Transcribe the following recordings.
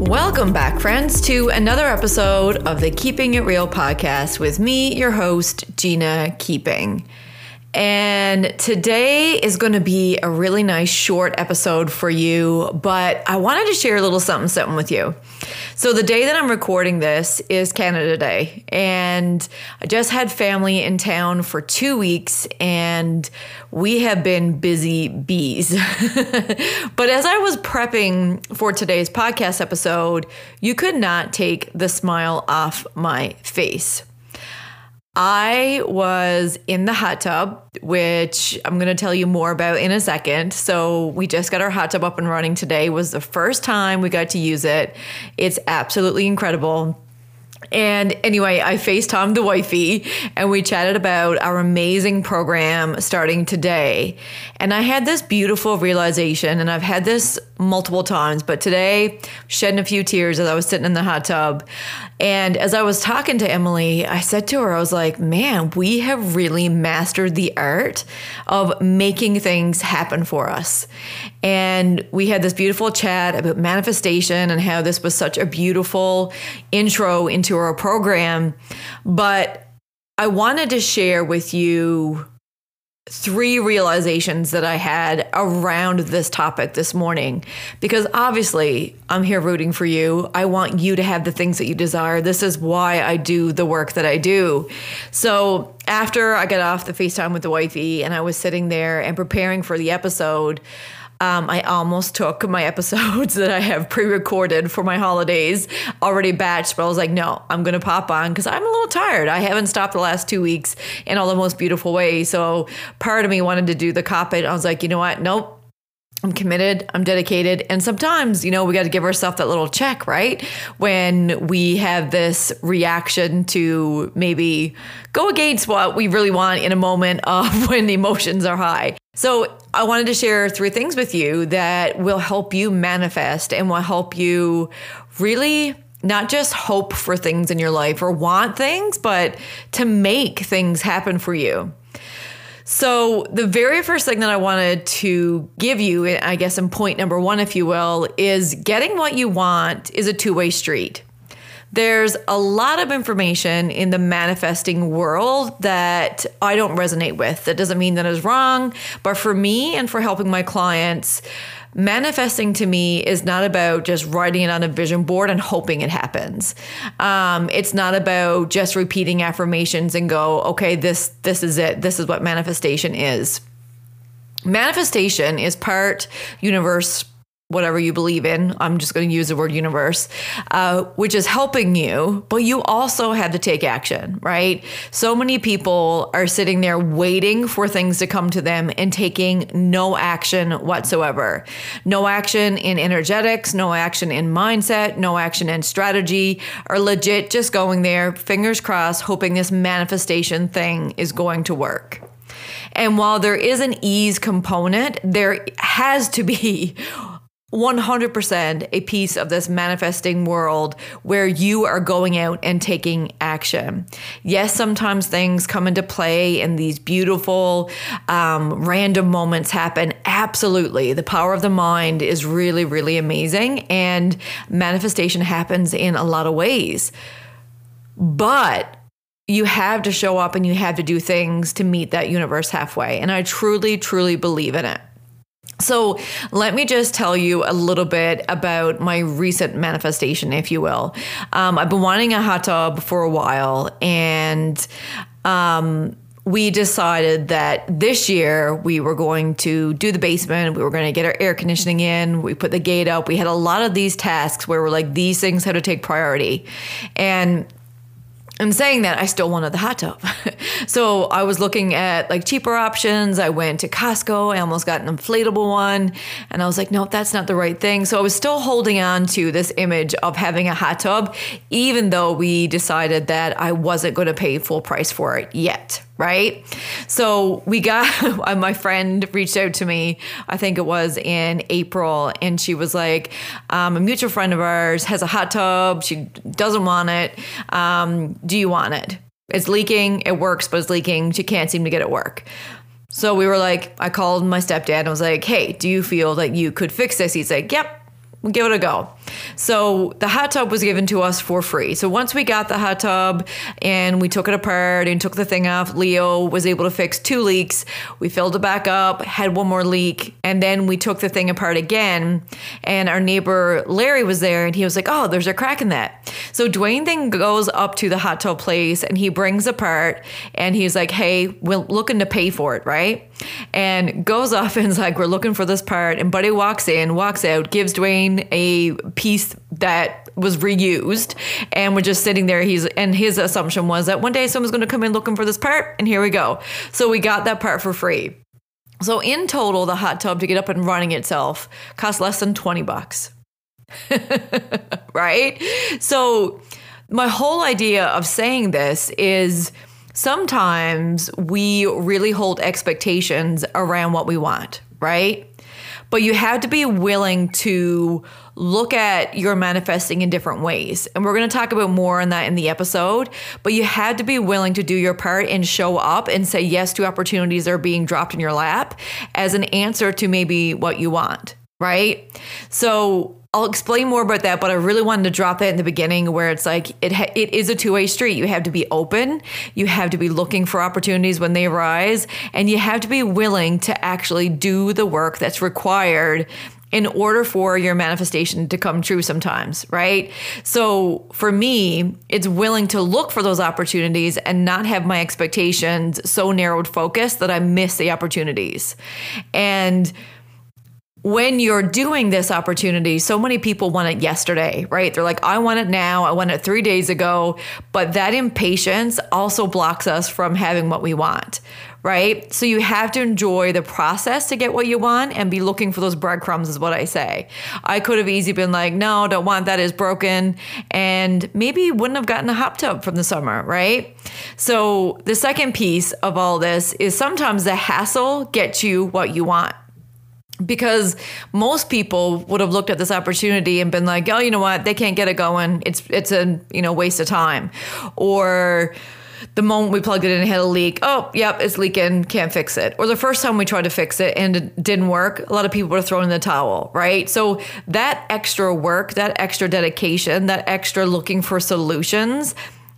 Welcome back, friends, to another episode of the Keeping It Real podcast with me, your host, Gina Keeping. And today is going to be a really nice short episode for you, but I wanted to share a little something something with you. So the day that I'm recording this is Canada Day, and I just had family in town for 2 weeks and we have been busy bees. but as I was prepping for today's podcast episode, you could not take the smile off my face. I was in the hot tub, which I'm going to tell you more about in a second. So, we just got our hot tub up and running today. It was the first time we got to use it. It's absolutely incredible. And anyway, I FaceTimed the wifey and we chatted about our amazing program starting today. And I had this beautiful realization, and I've had this multiple times, but today, shedding a few tears as I was sitting in the hot tub. And as I was talking to Emily, I said to her, I was like, man, we have really mastered the art of making things happen for us. And we had this beautiful chat about manifestation and how this was such a beautiful intro into our program. But I wanted to share with you three realizations that I had around this topic this morning because obviously I'm here rooting for you. I want you to have the things that you desire. This is why I do the work that I do. So, after I got off the FaceTime with the wifey and I was sitting there and preparing for the episode, um, I almost took my episodes that I have pre recorded for my holidays already batched, but I was like, no, I'm going to pop on because I'm a little tired. I haven't stopped the last two weeks in all the most beautiful ways. So part of me wanted to do the cop it. I was like, you know what? Nope. I'm committed, I'm dedicated. And sometimes, you know, we got to give ourselves that little check, right? When we have this reaction to maybe go against what we really want in a moment of when the emotions are high. So, I wanted to share three things with you that will help you manifest and will help you really not just hope for things in your life or want things, but to make things happen for you. So, the very first thing that I wanted to give you, I guess, in point number one, if you will, is getting what you want is a two way street. There's a lot of information in the manifesting world that I don't resonate with. That doesn't mean that is wrong, but for me and for helping my clients, manifesting to me is not about just writing it on a vision board and hoping it happens. Um, it's not about just repeating affirmations and go, okay, this this is it. This is what manifestation is. Manifestation is part universe, whatever you believe in. I'm just going to use the word universe, uh, which is helping you, but you also have to take action, right? So many people are sitting there waiting for things to come to them and taking no action whatsoever. No action in energetics, no action in mindset, no action in strategy, or legit just going there, fingers crossed, hoping this manifestation thing is going to work. And while there is an ease component, there has to be 100% a piece of this manifesting world where you are going out and taking action. Yes, sometimes things come into play and these beautiful um, random moments happen. Absolutely. The power of the mind is really, really amazing. And manifestation happens in a lot of ways. But you have to show up and you have to do things to meet that universe halfway. And I truly, truly believe in it. So, let me just tell you a little bit about my recent manifestation, if you will. Um, I've been wanting a hot tub for a while, and um, we decided that this year we were going to do the basement. We were going to get our air conditioning in. We put the gate up. We had a lot of these tasks where we're like, these things had to take priority. And in saying that, I still wanted the hot tub. so I was looking at like cheaper options. I went to Costco. I almost got an inflatable one. And I was like, nope, that's not the right thing. So I was still holding on to this image of having a hot tub, even though we decided that I wasn't going to pay full price for it yet right? So we got my friend reached out to me. I think it was in April, and she was like, um, "A mutual friend of ours has a hot tub. She doesn't want it. Um, do you want it? It's leaking. It works, but it's leaking. She can't seem to get it work." So we were like, I called my stepdad and was like, "Hey, do you feel that you could fix this?" He's like, "Yep." We'll give it a go. So the hot tub was given to us for free. So once we got the hot tub and we took it apart and took the thing off, Leo was able to fix two leaks. We filled it back up, had one more leak, and then we took the thing apart again. And our neighbor Larry was there and he was like, Oh, there's a crack in that. So Dwayne then goes up to the hot tub place and he brings apart and he's like, Hey, we're looking to pay for it, right? And goes off and is like, We're looking for this part. And Buddy walks in, walks out, gives Dwayne a piece that was reused and we're just sitting there. He's and his assumption was that one day someone's going to come in looking for this part and here we go. So we got that part for free. So in total the hot tub to get up and running itself cost less than 20 bucks. Right? So my whole idea of saying this is sometimes we really hold expectations around what we want right but you have to be willing to look at your manifesting in different ways. And we're going to talk about more on that in the episode, but you have to be willing to do your part and show up and say yes to opportunities that are being dropped in your lap as an answer to maybe what you want, right? So I'll explain more about that, but I really wanted to drop that in the beginning where it's like it ha- it is a two-way street. You have to be open, you have to be looking for opportunities when they arise, and you have to be willing to actually do the work that's required in order for your manifestation to come true sometimes, right? So for me, it's willing to look for those opportunities and not have my expectations so narrowed focus that I miss the opportunities. And when you're doing this opportunity, so many people want it yesterday, right? They're like, I want it now. I want it three days ago. But that impatience also blocks us from having what we want, right? So you have to enjoy the process to get what you want and be looking for those breadcrumbs, is what I say. I could have easily been like, no, don't want that, is broken. And maybe wouldn't have gotten a hot tub from the summer, right? So the second piece of all this is sometimes the hassle gets you what you want because most people would have looked at this opportunity and been like, "Oh, you know what? They can't get it going. It's it's a you know waste of time," or the moment we plugged it in, it had a leak. Oh, yep, it's leaking. Can't fix it. Or the first time we tried to fix it and it didn't work, a lot of people were throwing in the towel, right? So that extra work, that extra dedication, that extra looking for solutions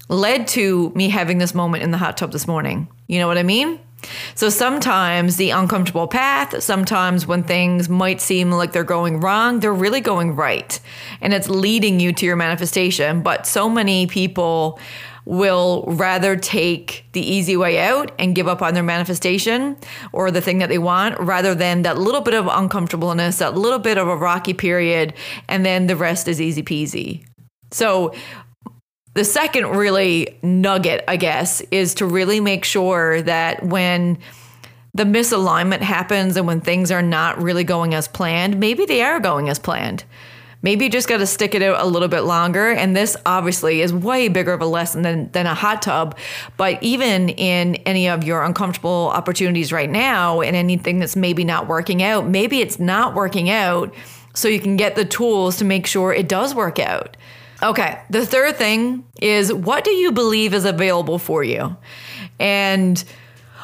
led to me having this moment in the hot tub this morning. You know what I mean? So sometimes the uncomfortable path, sometimes when things might seem like they're going wrong, they're really going right. And it's leading you to your manifestation. But so many people will rather take the easy way out and give up on their manifestation or the thing that they want rather than that little bit of uncomfortableness, that little bit of a rocky period, and then the rest is easy peasy. So, the second really nugget, I guess, is to really make sure that when the misalignment happens and when things are not really going as planned, maybe they are going as planned. Maybe you just got to stick it out a little bit longer. And this obviously is way bigger of a lesson than, than a hot tub. But even in any of your uncomfortable opportunities right now and anything that's maybe not working out, maybe it's not working out so you can get the tools to make sure it does work out. Okay, the third thing is what do you believe is available for you? And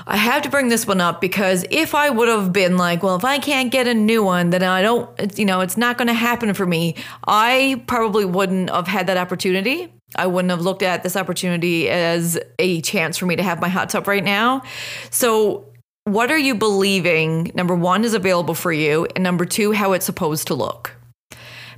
I have to bring this one up because if I would have been like, well, if I can't get a new one, then I don't, you know, it's not going to happen for me, I probably wouldn't have had that opportunity. I wouldn't have looked at this opportunity as a chance for me to have my hot tub right now. So, what are you believing? Number one is available for you, and number two, how it's supposed to look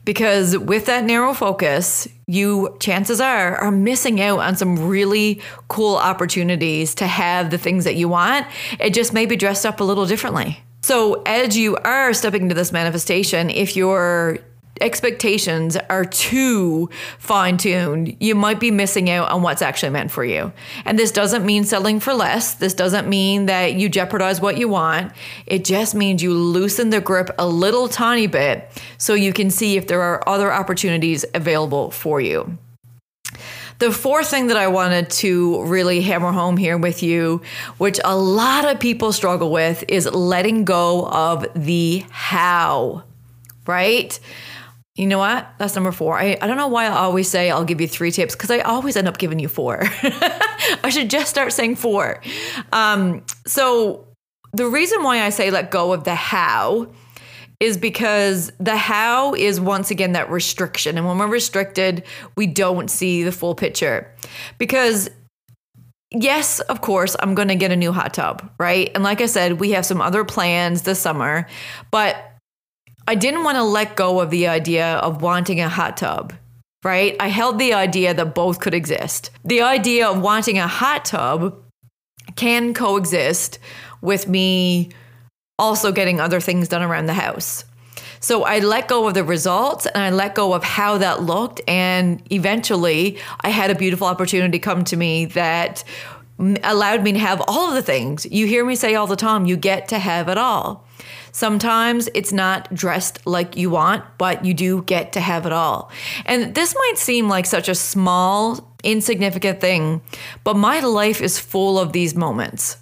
Because with that narrow focus, you chances are are missing out on some really cool opportunities to have the things that you want. It just may be dressed up a little differently. So, as you are stepping into this manifestation, if you're expectations are too fine tuned, you might be missing out on what's actually meant for you. And this doesn't mean selling for less. This doesn't mean that you jeopardize what you want. It just means you loosen the grip a little tiny bit so you can see if there are other opportunities available for you. The fourth thing that I wanted to really hammer home here with you, which a lot of people struggle with, is letting go of the how, right? You know what? That's number four. I, I don't know why I always say I'll give you three tips because I always end up giving you four. I should just start saying four. Um, so, the reason why I say let go of the how is because the how is once again that restriction. And when we're restricted, we don't see the full picture. Because yes, of course, I'm going to get a new hot tub, right? And like I said, we have some other plans this summer, but I didn't want to let go of the idea of wanting a hot tub, right? I held the idea that both could exist. The idea of wanting a hot tub can coexist with me also getting other things done around the house. So I let go of the results and I let go of how that looked. And eventually I had a beautiful opportunity come to me that allowed me to have all of the things. You hear me say all the time, you get to have it all. Sometimes it's not dressed like you want, but you do get to have it all. And this might seem like such a small, insignificant thing, but my life is full of these moments.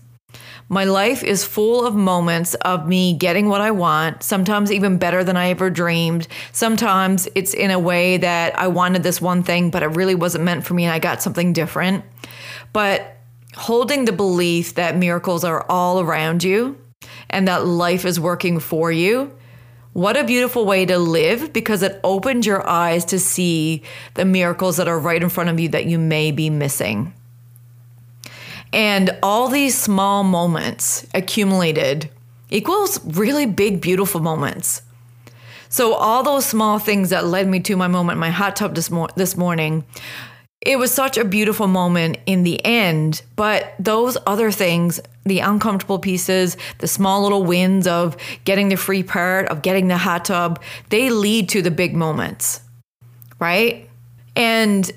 My life is full of moments of me getting what I want, sometimes even better than I ever dreamed. Sometimes it's in a way that I wanted this one thing, but it really wasn't meant for me and I got something different. But holding the belief that miracles are all around you and that life is working for you. What a beautiful way to live because it opens your eyes to see the miracles that are right in front of you that you may be missing. And all these small moments accumulated equals really big, beautiful moments. So, all those small things that led me to my moment, my hot tub this, this morning, it was such a beautiful moment in the end. But those other things, the uncomfortable pieces, the small little wins of getting the free part, of getting the hot tub, they lead to the big moments, right? And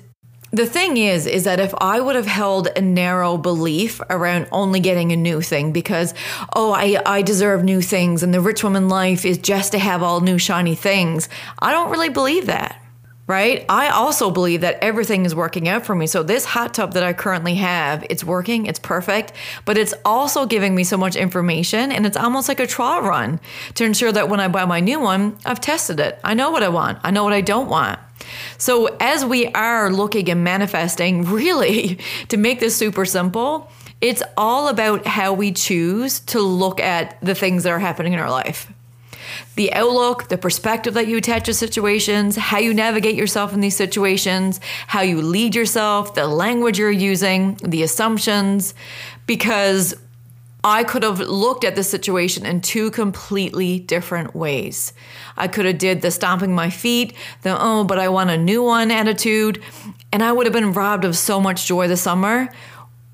the thing is, is that if I would have held a narrow belief around only getting a new thing because, oh, I, I deserve new things and the rich woman life is just to have all new shiny things, I don't really believe that right? I also believe that everything is working out for me. So this hot tub that I currently have, it's working, it's perfect, but it's also giving me so much information and it's almost like a trial run to ensure that when I buy my new one, I've tested it. I know what I want. I know what I don't want. So as we are looking and manifesting, really to make this super simple, it's all about how we choose to look at the things that are happening in our life the outlook, the perspective that you attach to situations, how you navigate yourself in these situations, how you lead yourself, the language you're using, the assumptions, because I could have looked at the situation in two completely different ways. I could have did the stomping my feet, the oh, but I want a new one attitude, and I would have been robbed of so much joy this summer.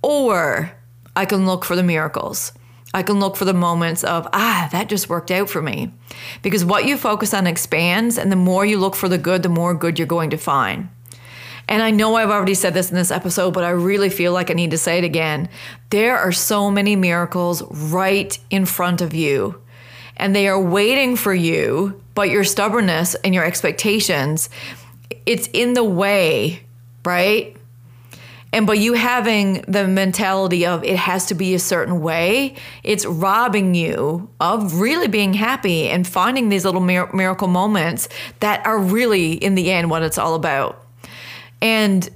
Or I can look for the miracles. I can look for the moments of, ah, that just worked out for me. Because what you focus on expands, and the more you look for the good, the more good you're going to find. And I know I've already said this in this episode, but I really feel like I need to say it again. There are so many miracles right in front of you, and they are waiting for you, but your stubbornness and your expectations, it's in the way, right? And by you having the mentality of it has to be a certain way, it's robbing you of really being happy and finding these little mir- miracle moments that are really, in the end, what it's all about. And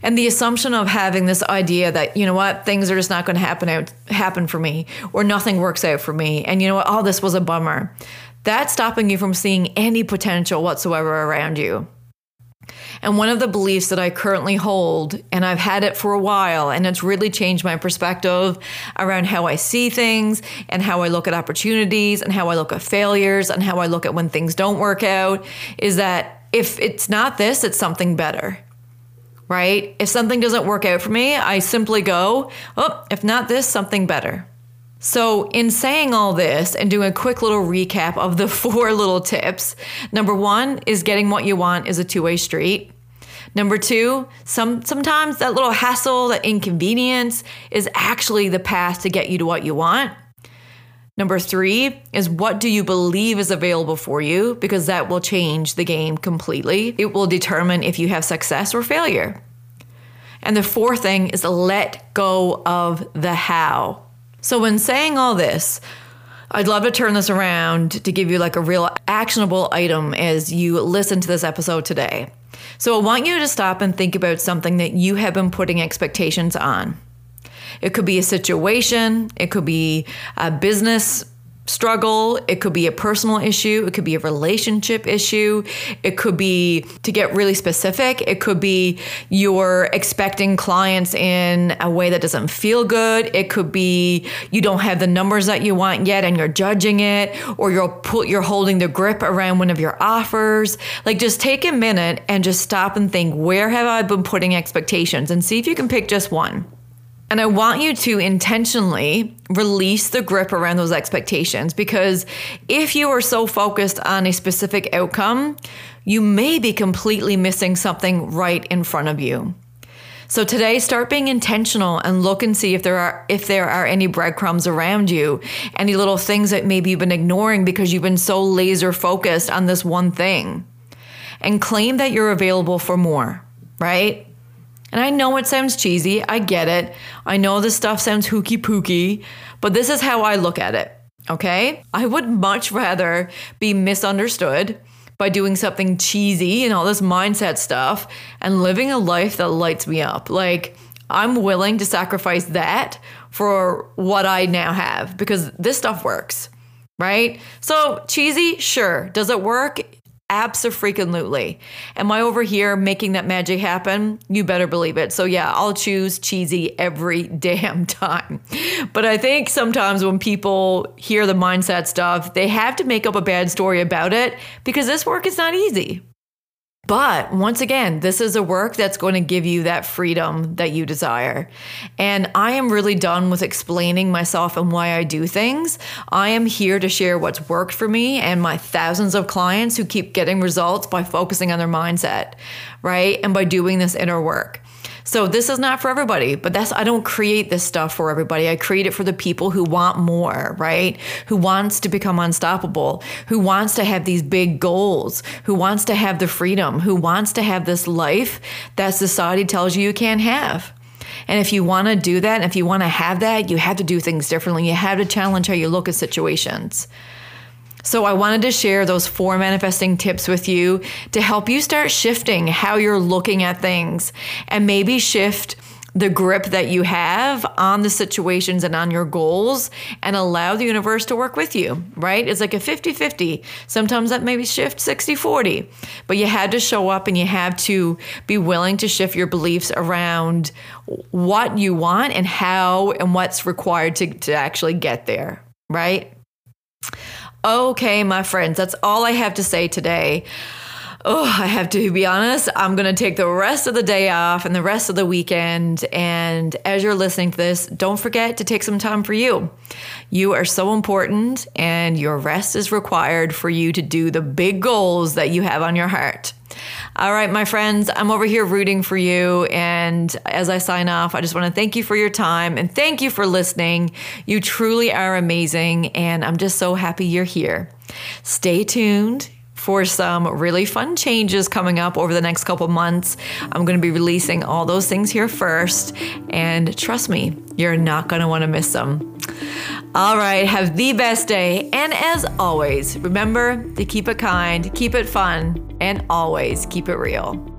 and the assumption of having this idea that you know what things are just not going to happen out happen for me or nothing works out for me and you know what oh this was a bummer that's stopping you from seeing any potential whatsoever around you and one of the beliefs that I currently hold, and I've had it for a while, and it's really changed my perspective around how I see things and how I look at opportunities and how I look at failures and how I look at when things don't work out, is that if it's not this, it's something better. Right? If something doesn't work out for me, I simply go, oh, if not this, something better. So, in saying all this and doing a quick little recap of the four little tips, number one is getting what you want is a two way street. Number two, some sometimes that little hassle, that inconvenience is actually the path to get you to what you want. Number three is what do you believe is available for you? Because that will change the game completely. It will determine if you have success or failure. And the fourth thing is let go of the how. So, when saying all this, I'd love to turn this around to give you like a real actionable item as you listen to this episode today. So, I want you to stop and think about something that you have been putting expectations on. It could be a situation, it could be a business struggle, it could be a personal issue, it could be a relationship issue, it could be to get really specific, it could be you're expecting clients in a way that doesn't feel good, it could be you don't have the numbers that you want yet and you're judging it or you're put you're holding the grip around one of your offers. Like just take a minute and just stop and think where have I been putting expectations? And see if you can pick just one. And I want you to intentionally release the grip around those expectations because if you are so focused on a specific outcome, you may be completely missing something right in front of you. So today start being intentional and look and see if there are if there are any breadcrumbs around you, any little things that maybe you've been ignoring because you've been so laser focused on this one thing. And claim that you're available for more, right? And I know it sounds cheesy. I get it. I know this stuff sounds hooky pooky, but this is how I look at it. Okay? I would much rather be misunderstood by doing something cheesy and all this mindset stuff and living a life that lights me up. Like, I'm willing to sacrifice that for what I now have because this stuff works, right? So, cheesy, sure. Does it work? Absolutely. Am I over here making that magic happen? You better believe it. So, yeah, I'll choose cheesy every damn time. But I think sometimes when people hear the mindset stuff, they have to make up a bad story about it because this work is not easy. But once again, this is a work that's going to give you that freedom that you desire. And I am really done with explaining myself and why I do things. I am here to share what's worked for me and my thousands of clients who keep getting results by focusing on their mindset, right? And by doing this inner work. So this is not for everybody, but that's I don't create this stuff for everybody. I create it for the people who want more, right? Who wants to become unstoppable, who wants to have these big goals, who wants to have the freedom, who wants to have this life that society tells you you can't have. And if you want to do that, if you want to have that, you have to do things differently. You have to challenge how you look at situations. So, I wanted to share those four manifesting tips with you to help you start shifting how you're looking at things and maybe shift the grip that you have on the situations and on your goals and allow the universe to work with you, right? It's like a 50 50. Sometimes that maybe shift 60 40, but you had to show up and you have to be willing to shift your beliefs around what you want and how and what's required to, to actually get there, right? Okay, my friends, that's all I have to say today. Oh, I have to be honest. I'm going to take the rest of the day off and the rest of the weekend. And as you're listening to this, don't forget to take some time for you. You are so important, and your rest is required for you to do the big goals that you have on your heart. All right, my friends, I'm over here rooting for you. And as I sign off, I just want to thank you for your time and thank you for listening. You truly are amazing. And I'm just so happy you're here. Stay tuned for some really fun changes coming up over the next couple months. I'm going to be releasing all those things here first. And trust me, you're not going to want to miss them. All right, have the best day. And as always, remember to keep it kind, keep it fun, and always keep it real.